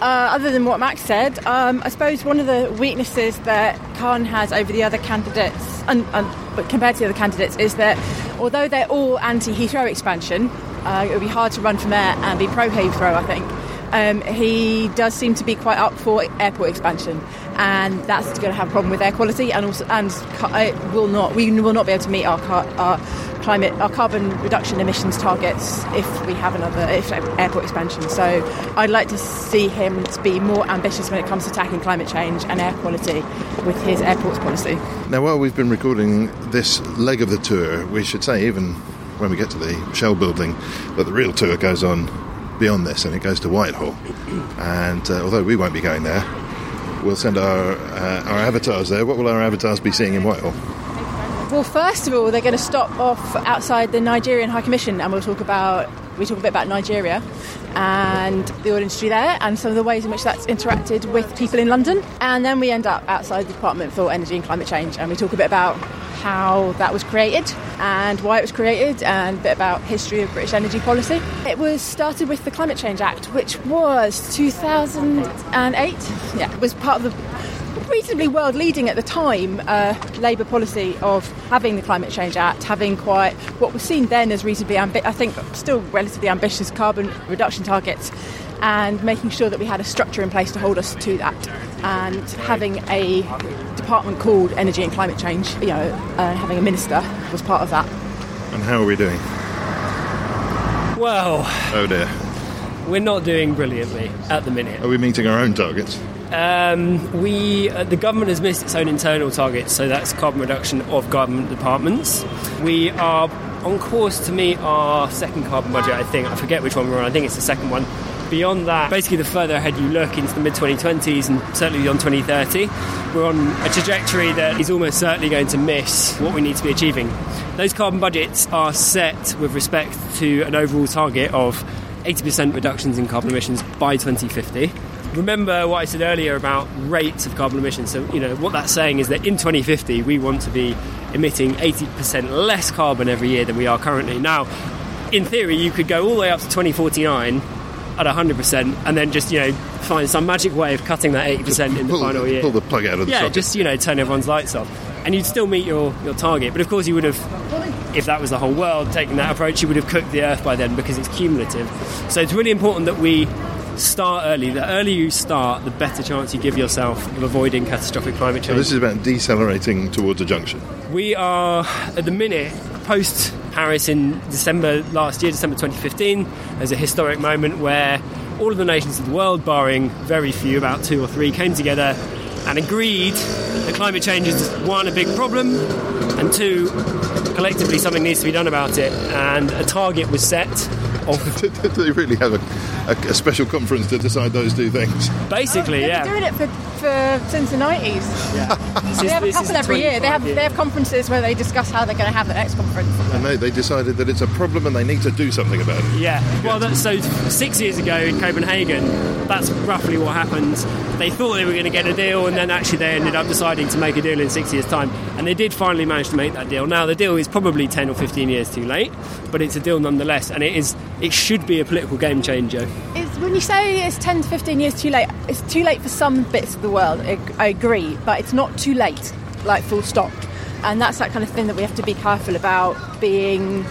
Uh, other than what Max said, um, I suppose one of the weaknesses that Khan has over the other candidates, and, and, but compared to the other candidates, is that although they're all anti Heathrow expansion, uh, it would be hard to run for mayor and be pro Heathrow, I think. Um, he does seem to be quite up for airport expansion, and that's going to have a problem with air quality, and also and it will not we will not be able to meet our our climate our carbon reduction emissions targets if we have another if airport expansion. So I'd like to see him be more ambitious when it comes to tackling climate change and air quality with his airports policy. Now, while we've been recording this leg of the tour, we should say, even when we get to the Shell building, that the real tour goes on beyond this and it goes to Whitehall. And uh, although we won't be going there, we'll send our, uh, our avatars there. What will our avatars be seeing in Whitehall? Well, first of all, they're going to stop off outside the Nigerian High Commission, and we'll talk about we talk a bit about Nigeria and the oil industry there, and some of the ways in which that's interacted with people in London. And then we end up outside the Department for Energy and Climate Change, and we talk a bit about how that was created and why it was created and a bit about history of British energy policy. It was started with the Climate Change Act, which was 2008. Yeah, it was part of the reasonably world leading at the time uh, Labour policy of having the Climate Change Act, having quite what was seen then as reasonably, ambi- I think, still relatively ambitious carbon reduction targets, and making sure that we had a structure in place to hold us to that, and having a department called Energy and Climate Change, you know, uh, having a minister was part of that. And how are we doing? Well, Oh dear. we're not doing brilliantly at the minute. Are we meeting our own targets? Um, we, uh, the government has missed its own internal targets, so that's carbon reduction of government departments. We are on course to meet our second carbon budget, I think. I forget which one we're on, I think it's the second one. Beyond that, basically, the further ahead you look into the mid 2020s and certainly beyond 2030, we're on a trajectory that is almost certainly going to miss what we need to be achieving. Those carbon budgets are set with respect to an overall target of 80% reductions in carbon emissions by 2050 remember what I said earlier about rates of carbon emissions. So, you know, what that's saying is that in 2050, we want to be emitting 80% less carbon every year than we are currently. Now, in theory, you could go all the way up to 2049 at 100% and then just, you know, find some magic way of cutting that 80% in the final year. pull the plug out of the yeah, socket. just, you know, turn everyone's lights off. And you'd still meet your, your target. But of course, you would have, if that was the whole world taking that approach, you would have cooked the earth by then because it's cumulative. So it's really important that we start early. The earlier you start, the better chance you give yourself of avoiding catastrophic climate So change. this is about decelerating towards a junction. We are at the minute post Paris in December last year, December 2015. There's a historic moment where all of the nations of the world, barring very few, about two or three, came together and agreed that climate change is one a big problem, and two collectively something needs to be done about it. And a target was set of Do they really have a, a, a special conference to decide those two things? basically, They've yeah. been doing it for, for since the 90s. This They have a couple every year. They have 25 they have conferences where they discuss how they're going to have the next conference. And they, they decided that it's a problem and they need to do something about it. Yeah, well, that, so six years ago in Copenhagen, that's roughly what happened. They thought they were going to get a deal, and then actually they ended up deciding to make a deal in six years' time. And they did finally manage to make that deal. Now, the deal is probably 10 or 15 years too late, but it's a deal nonetheless, and it is it should be a political game changer. It's, when you say it's 10 to 15 years too late, it's too late for some bits of the world, I, I agree, but it's not too late, like full stop. And that's that kind of thing that we have to be careful about being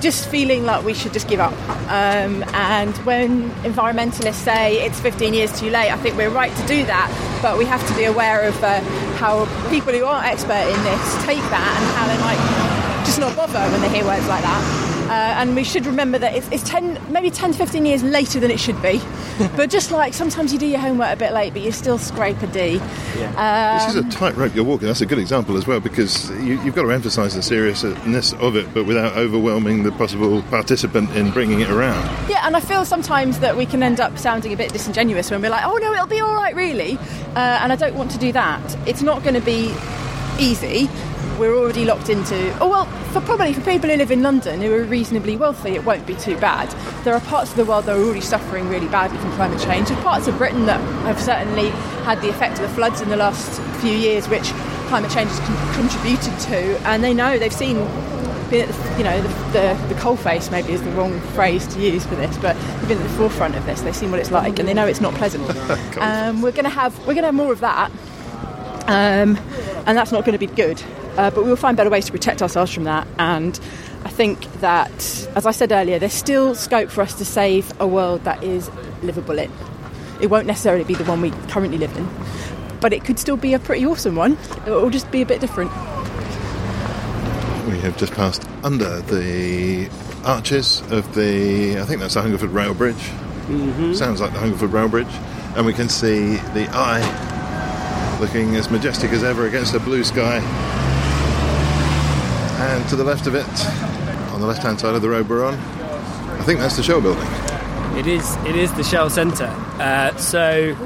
just feeling like we should just give up. Um, and when environmentalists say it's 15 years too late, I think we're right to do that, but we have to be aware of uh, how people who aren't expert in this take that and how they might just not bother when they hear words like that. Uh, and we should remember that it's, it's 10, maybe 10 to 15 years later than it should be. but just like sometimes you do your homework a bit late, but you still scrape a D. this is a tightrope you're walking. That's a good example as well because you, you've got to emphasise the seriousness of it, but without overwhelming the possible participant in bringing it around. Yeah, and I feel sometimes that we can end up sounding a bit disingenuous when we're like, oh no, it'll be all right, really. Uh, and I don't want to do that. It's not going to be easy. We're already locked into. Oh well, for probably for people who live in London who are reasonably wealthy, it won't be too bad. There are parts of the world that are already suffering really badly from climate change. There's parts of Britain that have certainly had the effect of the floods in the last few years, which climate change has con- contributed to, and they know they've seen been at the, you know the, the, the coal face maybe is the wrong phrase to use for this, but they've been at the forefront of this. They've seen what it's like, and they know it's not pleasant. um, we're going to have we're going to have more of that, um, and that's not going to be good. Uh, but we will find better ways to protect ourselves from that. And I think that, as I said earlier, there's still scope for us to save a world that is livable in. It won't necessarily be the one we currently live in, but it could still be a pretty awesome one. It will just be a bit different. We have just passed under the arches of the, I think that's the Hungerford Rail Bridge. Mm-hmm. Sounds like the Hungerford Rail Bridge. And we can see the eye looking as majestic as ever against the blue sky. And to the left of it, on the left hand side of the road we're on, I think that's the Shell building. It is. It is the Shell Centre. Uh, so,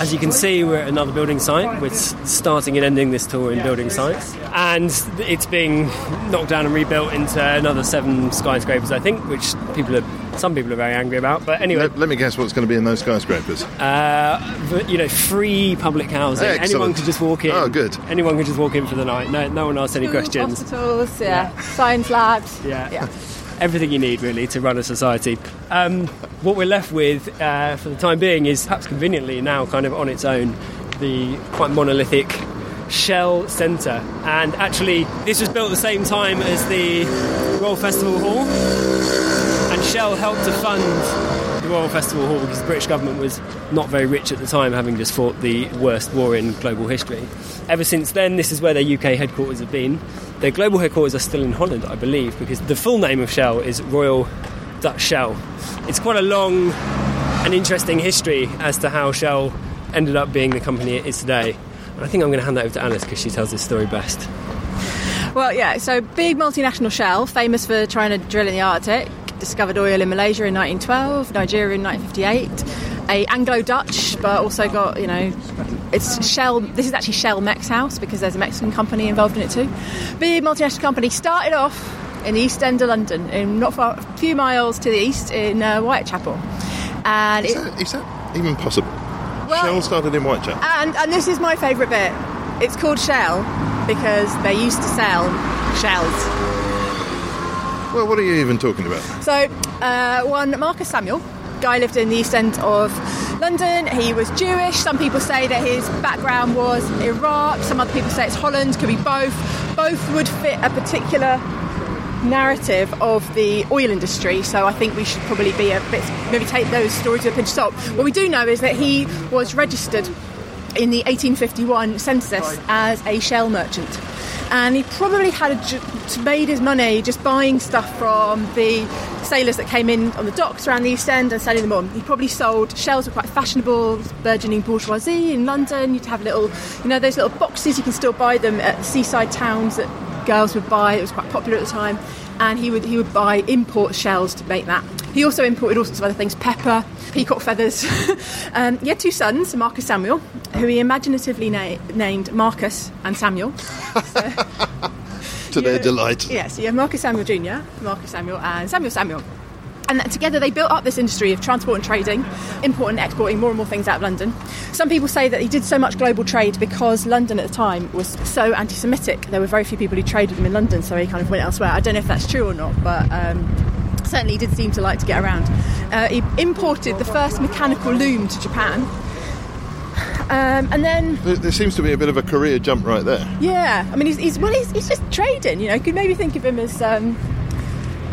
as you can see, we're at another building site. We're starting and ending this tour in building sites, and it's being knocked down and rebuilt into another seven skyscrapers, I think, which people are some people are very angry about. But anyway, Let, let me guess what's going to be in those skyscrapers. uh, you know, free public housing. Excellent. Anyone can just walk in. Oh, good. Anyone can just walk in for the night. No, no one asks any questions. Hospitals, yeah. Science labs. Yeah. Yeah. Everything you need, really, to run a society. Um, what we're left with uh, for the time being is perhaps conveniently now kind of on its own, the quite monolithic Shell Centre. And actually, this was built at the same time as the Royal Festival Hall. Shell helped to fund the Royal Festival Hall because the British government was not very rich at the time, having just fought the worst war in global history. Ever since then, this is where their UK headquarters have been. Their global headquarters are still in Holland, I believe, because the full name of Shell is Royal Dutch Shell. It's quite a long and interesting history as to how Shell ended up being the company it is today. And I think I'm going to hand that over to Alice because she tells this story best. Well, yeah, so big multinational Shell, famous for trying to drill in the Arctic, discovered oil in Malaysia in 1912, Nigeria in 1958, a Anglo-Dutch, but also got, you know, it's Shell, this is actually Shell Mex House because there's a Mexican company involved in it too. Big multinational company, started off in the east end of London, in not far, a few miles to the east in uh, Whitechapel. And Is it, that, is that even possible? Well- Shell started in Whitechapel. And and this is my favourite bit. It's called Shell because they used to sell shells. Well, what are you even talking about? So uh, one Marcus Samuel, guy lived in the east end of London. He was Jewish. Some people say that his background was Iraq. Some other people say it's Holland. Could be both. Both would fit a particular narrative of the oil industry. So I think we should probably be a bit maybe take those stories with a pinch of salt. What we do know is that he was registered in the 1851 census as a shell merchant. And he probably had a, made his money just buying stuff from the sailors that came in on the docks around the East End and selling them on. He probably sold shells were quite fashionable, burgeoning bourgeoisie in London. You'd have little, you know, those little boxes. You can still buy them at seaside towns that girls would buy. It was quite popular at the time. And he would he would buy import shells to make that. He also imported all sorts of other things: pepper, peacock feathers. um, he had two sons, Marcus Samuel, who he imaginatively na- named Marcus and Samuel. To their Yeah. delight. Yes, you have Marcus Samuel Jr., Marcus Samuel, and Samuel Samuel. And together they built up this industry of transport and trading, importing and exporting more and more things out of London. Some people say that he did so much global trade because London at the time was so anti Semitic. There were very few people who traded him in London, so he kind of went elsewhere. I don't know if that's true or not, but um, certainly he did seem to like to get around. Uh, he imported the first mechanical loom to Japan. Um, and then There, there seems to be a bit of a career jump right there. yeah, I mean, he's, he's well, he's, he's just trading. You know, you could maybe think of him as, um,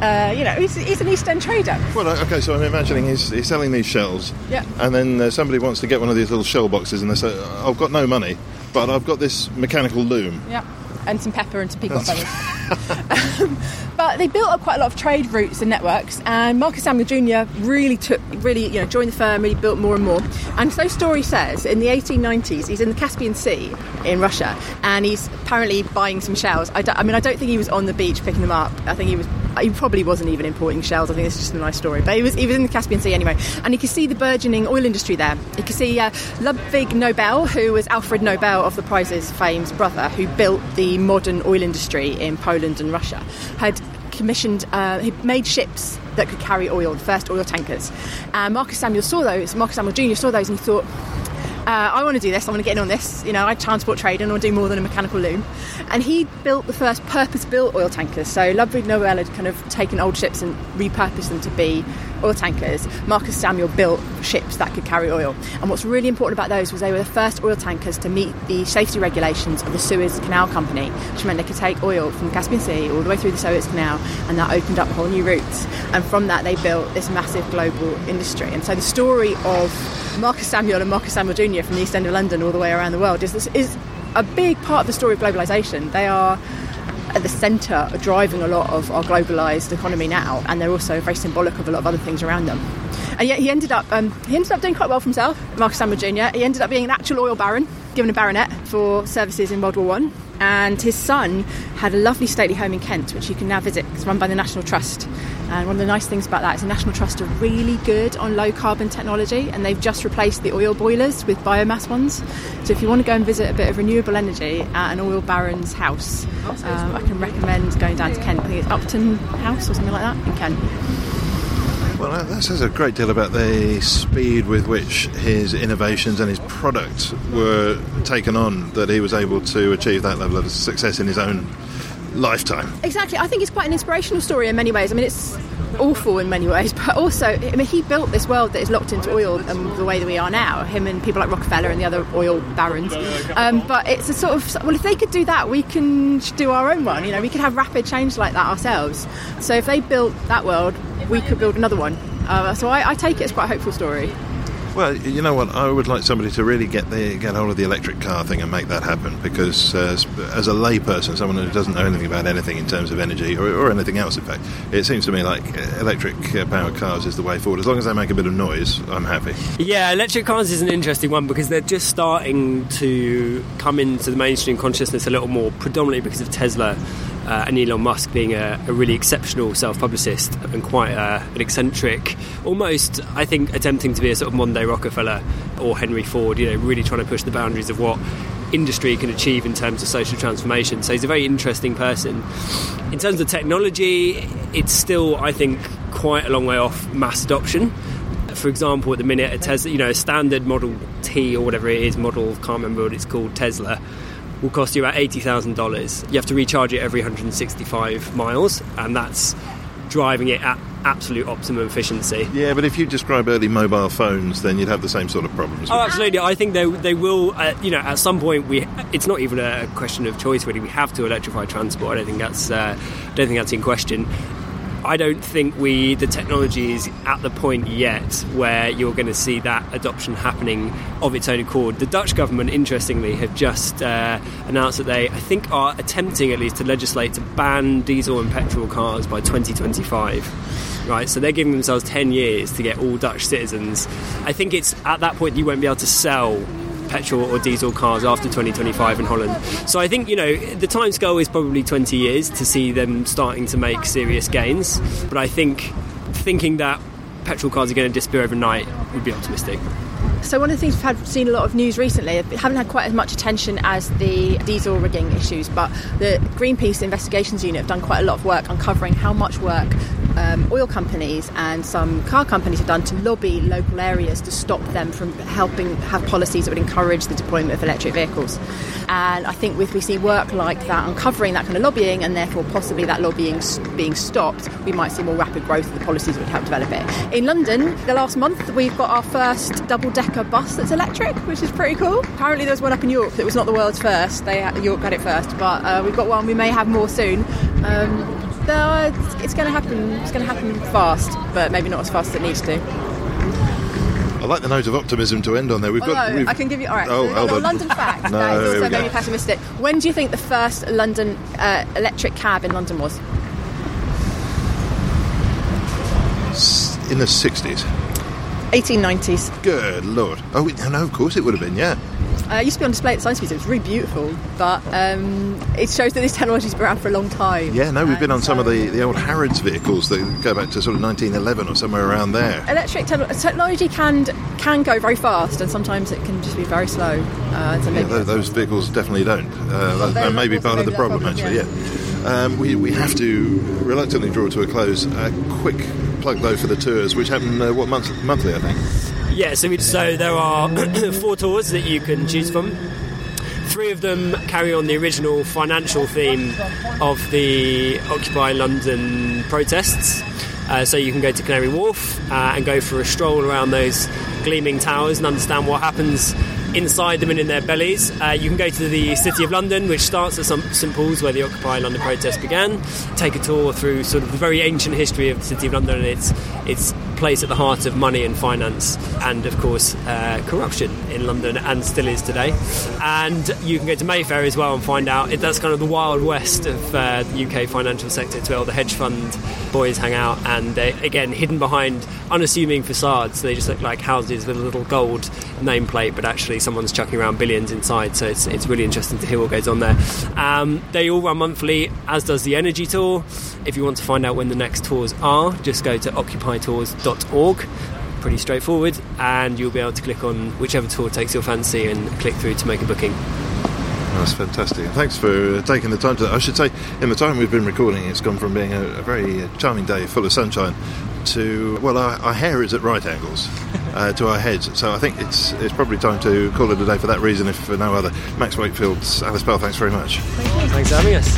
uh, you know, he's, he's an East End trader. Well, okay, so I'm imagining he's, he's selling these shells, Yeah. and then uh, somebody wants to get one of these little shell boxes, and they say, "I've got no money, but I've got this mechanical loom." Yeah, and some pepper and some peacock feathers. Um, but they built up quite a lot of trade routes and networks, and Marcus Samuel Jr. really took, really, you know, joined the firm, really built more and more. And so story says, in the 1890s, he's in the Caspian Sea in Russia, and he's apparently buying some shells. I, I mean, I don't think he was on the beach picking them up. I think he was. He probably wasn't even importing shells. I think it's just a nice story. But he was, he was in the Caspian Sea anyway, and he could see the burgeoning oil industry there. He could see uh, Ludwig Nobel, who was Alfred Nobel of the Prizes fame's brother, who built the modern oil industry in Poland and Russia, had commissioned, uh, he made ships that could carry oil, the first oil tankers. And Marcus Samuel saw those, Marcus Samuel Jr. saw those, and he thought, uh, I want to do this. I want to get in on this. You know, I transport trade and I want to do more than a mechanical loom. And he built the first purpose-built oil tankers. So Ludwig Nobel had kind of taken old ships and repurposed them to be oil tankers. Marcus Samuel built ships that could carry oil. And what's really important about those was they were the first oil tankers to meet the safety regulations of the Suez Canal Company, which meant they could take oil from the Caspian Sea all the way through the Suez Canal, and that opened up whole new routes. And from that, they built this massive global industry. And so the story of Marcus Samuel and Marcus Samuel Jr. from the East End of London all the way around the world is, is a big part of the story of globalisation. They are at the centre driving a lot of our globalised economy now, and they're also very symbolic of a lot of other things around them. And yet he ended up um, he ended up doing quite well for himself, Marcus Samuel Jr. He ended up being an actual oil baron, given a baronet for services in World War One. And his son had a lovely stately home in Kent, which you can now visit. It's run by the National Trust. And one of the nice things about that is the National Trust are really good on low carbon technology, and they've just replaced the oil boilers with biomass ones. So if you want to go and visit a bit of renewable energy at an oil baron's house, um, I can recommend going down to Kent. I think it's Upton House or something like that in Kent. Well, that that says a great deal about the speed with which his innovations and his product were taken on, that he was able to achieve that level of success in his own lifetime. Exactly. I think it's quite an inspirational story in many ways. I mean, it's awful in many ways, but also, I mean, he built this world that is locked into oil and the way that we are now. Him and people like Rockefeller and the other oil barons. Um, but it's a sort of well, if they could do that, we can do our own one. You know, we could have rapid change like that ourselves. So if they built that world, we could build another one. Uh, so I, I take it as quite a hopeful story. Well, you know what? I would like somebody to really get the get hold of the electric car thing and make that happen. Because uh, as, a layperson, someone who doesn't know anything about anything in terms of energy or, or anything else, in fact, it seems to me like electric uh, powered cars is the way forward. As long as they make a bit of noise, I'm happy. Yeah, electric cars is an interesting one because they're just starting to come into the mainstream consciousness a little more, predominantly because of Tesla. Uh, and Elon Musk being a, a really exceptional self-publicist and quite uh, an eccentric, almost I think attempting to be a sort of modern day Rockefeller or Henry Ford. You know, really trying to push the boundaries of what industry can achieve in terms of social transformation. So he's a very interesting person. In terms of technology, it's still I think quite a long way off mass adoption for example, at the minute, a Tesla, you know, a standard Model T or whatever it is, model, can't remember what it's called, Tesla, will cost you about $80,000. You have to recharge it every 165 miles, and that's driving it at absolute optimum efficiency. Yeah, but if you describe early mobile phones, then you'd have the same sort of problems. Oh, absolutely. I think they, they will, uh, you know, at some point, we. it's not even a question of choice, really. We have to electrify transport. I don't think that's, uh, I don't think that's in question. I don't think we the technology is at the point yet where you're going to see that adoption happening of its own accord. The Dutch government, interestingly, have just uh, announced that they, I think, are attempting at least to legislate to ban diesel and petrol cars by 2025. Right, so they're giving themselves 10 years to get all Dutch citizens. I think it's at that point you won't be able to sell petrol or diesel cars after 2025 in Holland. So I think, you know, the time scale is probably 20 years to see them starting to make serious gains. But I think thinking that petrol cars are going to disappear overnight would be optimistic. So one of the things we've had seen a lot of news recently, uh, haven't had quite as much attention as the diesel rigging issues, but the Greenpeace Investigations Unit have done quite a lot of work uncovering how much work um, oil companies and some car companies have done to lobby local areas to stop them from helping have policies that would encourage the deployment of electric vehicles. And I think if we see work like that uncovering that kind of lobbying and therefore possibly that lobbying being stopped, we might see more rapid growth of the policies that would help develop it. In London, the last month, we've got our first double decker bus that's electric, which is pretty cool. Apparently, there was one up in York that was not the world's first. They York got it first, but uh, we've got one. We may have more soon. Um, no, it's, it's going to happen. It's going to happen fast, but maybe not as fast as it needs to. I like the note of optimism to end on there. We've got. Although, we've- I can give you. All right. Oh, so. London fact. No, that is also maybe pessimistic. When do you think the first London uh, electric cab in London was? in the 60s. 1890s. Good lord. Oh, no, of course it would have been, yeah. Uh, it used to be on display at the Science Museum. It was really beautiful, but um, it shows that this technology's been around for a long time. Yeah, no, we've been on And some of the, the old Harrods vehicles that go back to sort of 1911 or somewhere around there. Electric te- technology can can go very fast, and sometimes it can just be very slow. Uh, so Yeah, maybe tho- those vehicles definitely don't. Uh, that, that may be part of the problem, actually, yeah. Um, we, we have to reluctantly draw to a close. A quick plug, though, for the tours, which happen, uh, what, month, monthly, I think? Yeah, so, we, so there are four tours that you can choose from. Three of them carry on the original financial theme of the Occupy London protests. Uh, so you can go to Canary Wharf uh, and go for a stroll around those gleaming towers and understand what happens inside them and in their bellies. Uh, you can go to the City of London, which starts at St Paul's, where the Occupy London protest began. Take a tour through sort of the very ancient history of the City of London and its its place at the heart of money and finance, and of course uh, corruption in London, and still is today. And you can go to Mayfair as well and find out it, that's kind of the wild west of uh, the UK financial sector. It's where all the hedge fund boys hang out, and they again hidden behind unassuming facades. They just look like houses with a little gold nameplate, but actually someone's chucking around billions inside. So it's it's really interesting to hear what goes on there. Um, they all run monthly, as does the Energy Tour. If you want to find out when the next tours are, just go to occupytours.org. Pretty straightforward, and you'll be able to click on whichever tour takes your fancy and click through to make a booking. That's fantastic. Thanks for taking the time to. I should say, in the time we've been recording, it's gone from being a, a very charming day full of sunshine to well, our, our hair is at right angles uh, to our heads. So I think it's it's probably time to call it a day for that reason, if for no other. Max Wakefield's Alice Bell. Thanks very much. Thanks for having us.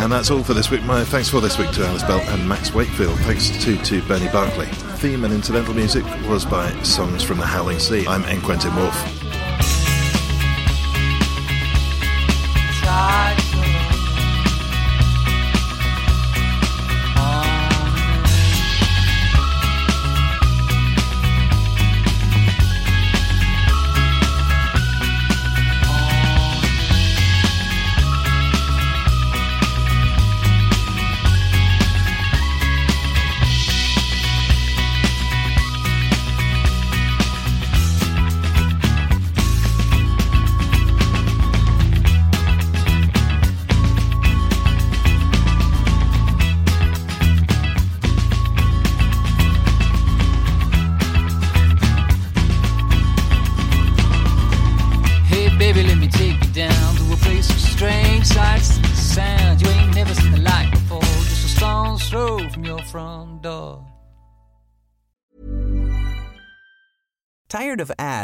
And that's all for this week. My thanks for this week to Alice Bell and Max Wakefield. Thanks to to Bernie Barkley. Theme and incidental music was by Songs from the Howling Sea. I'm N. Quentin Woolf.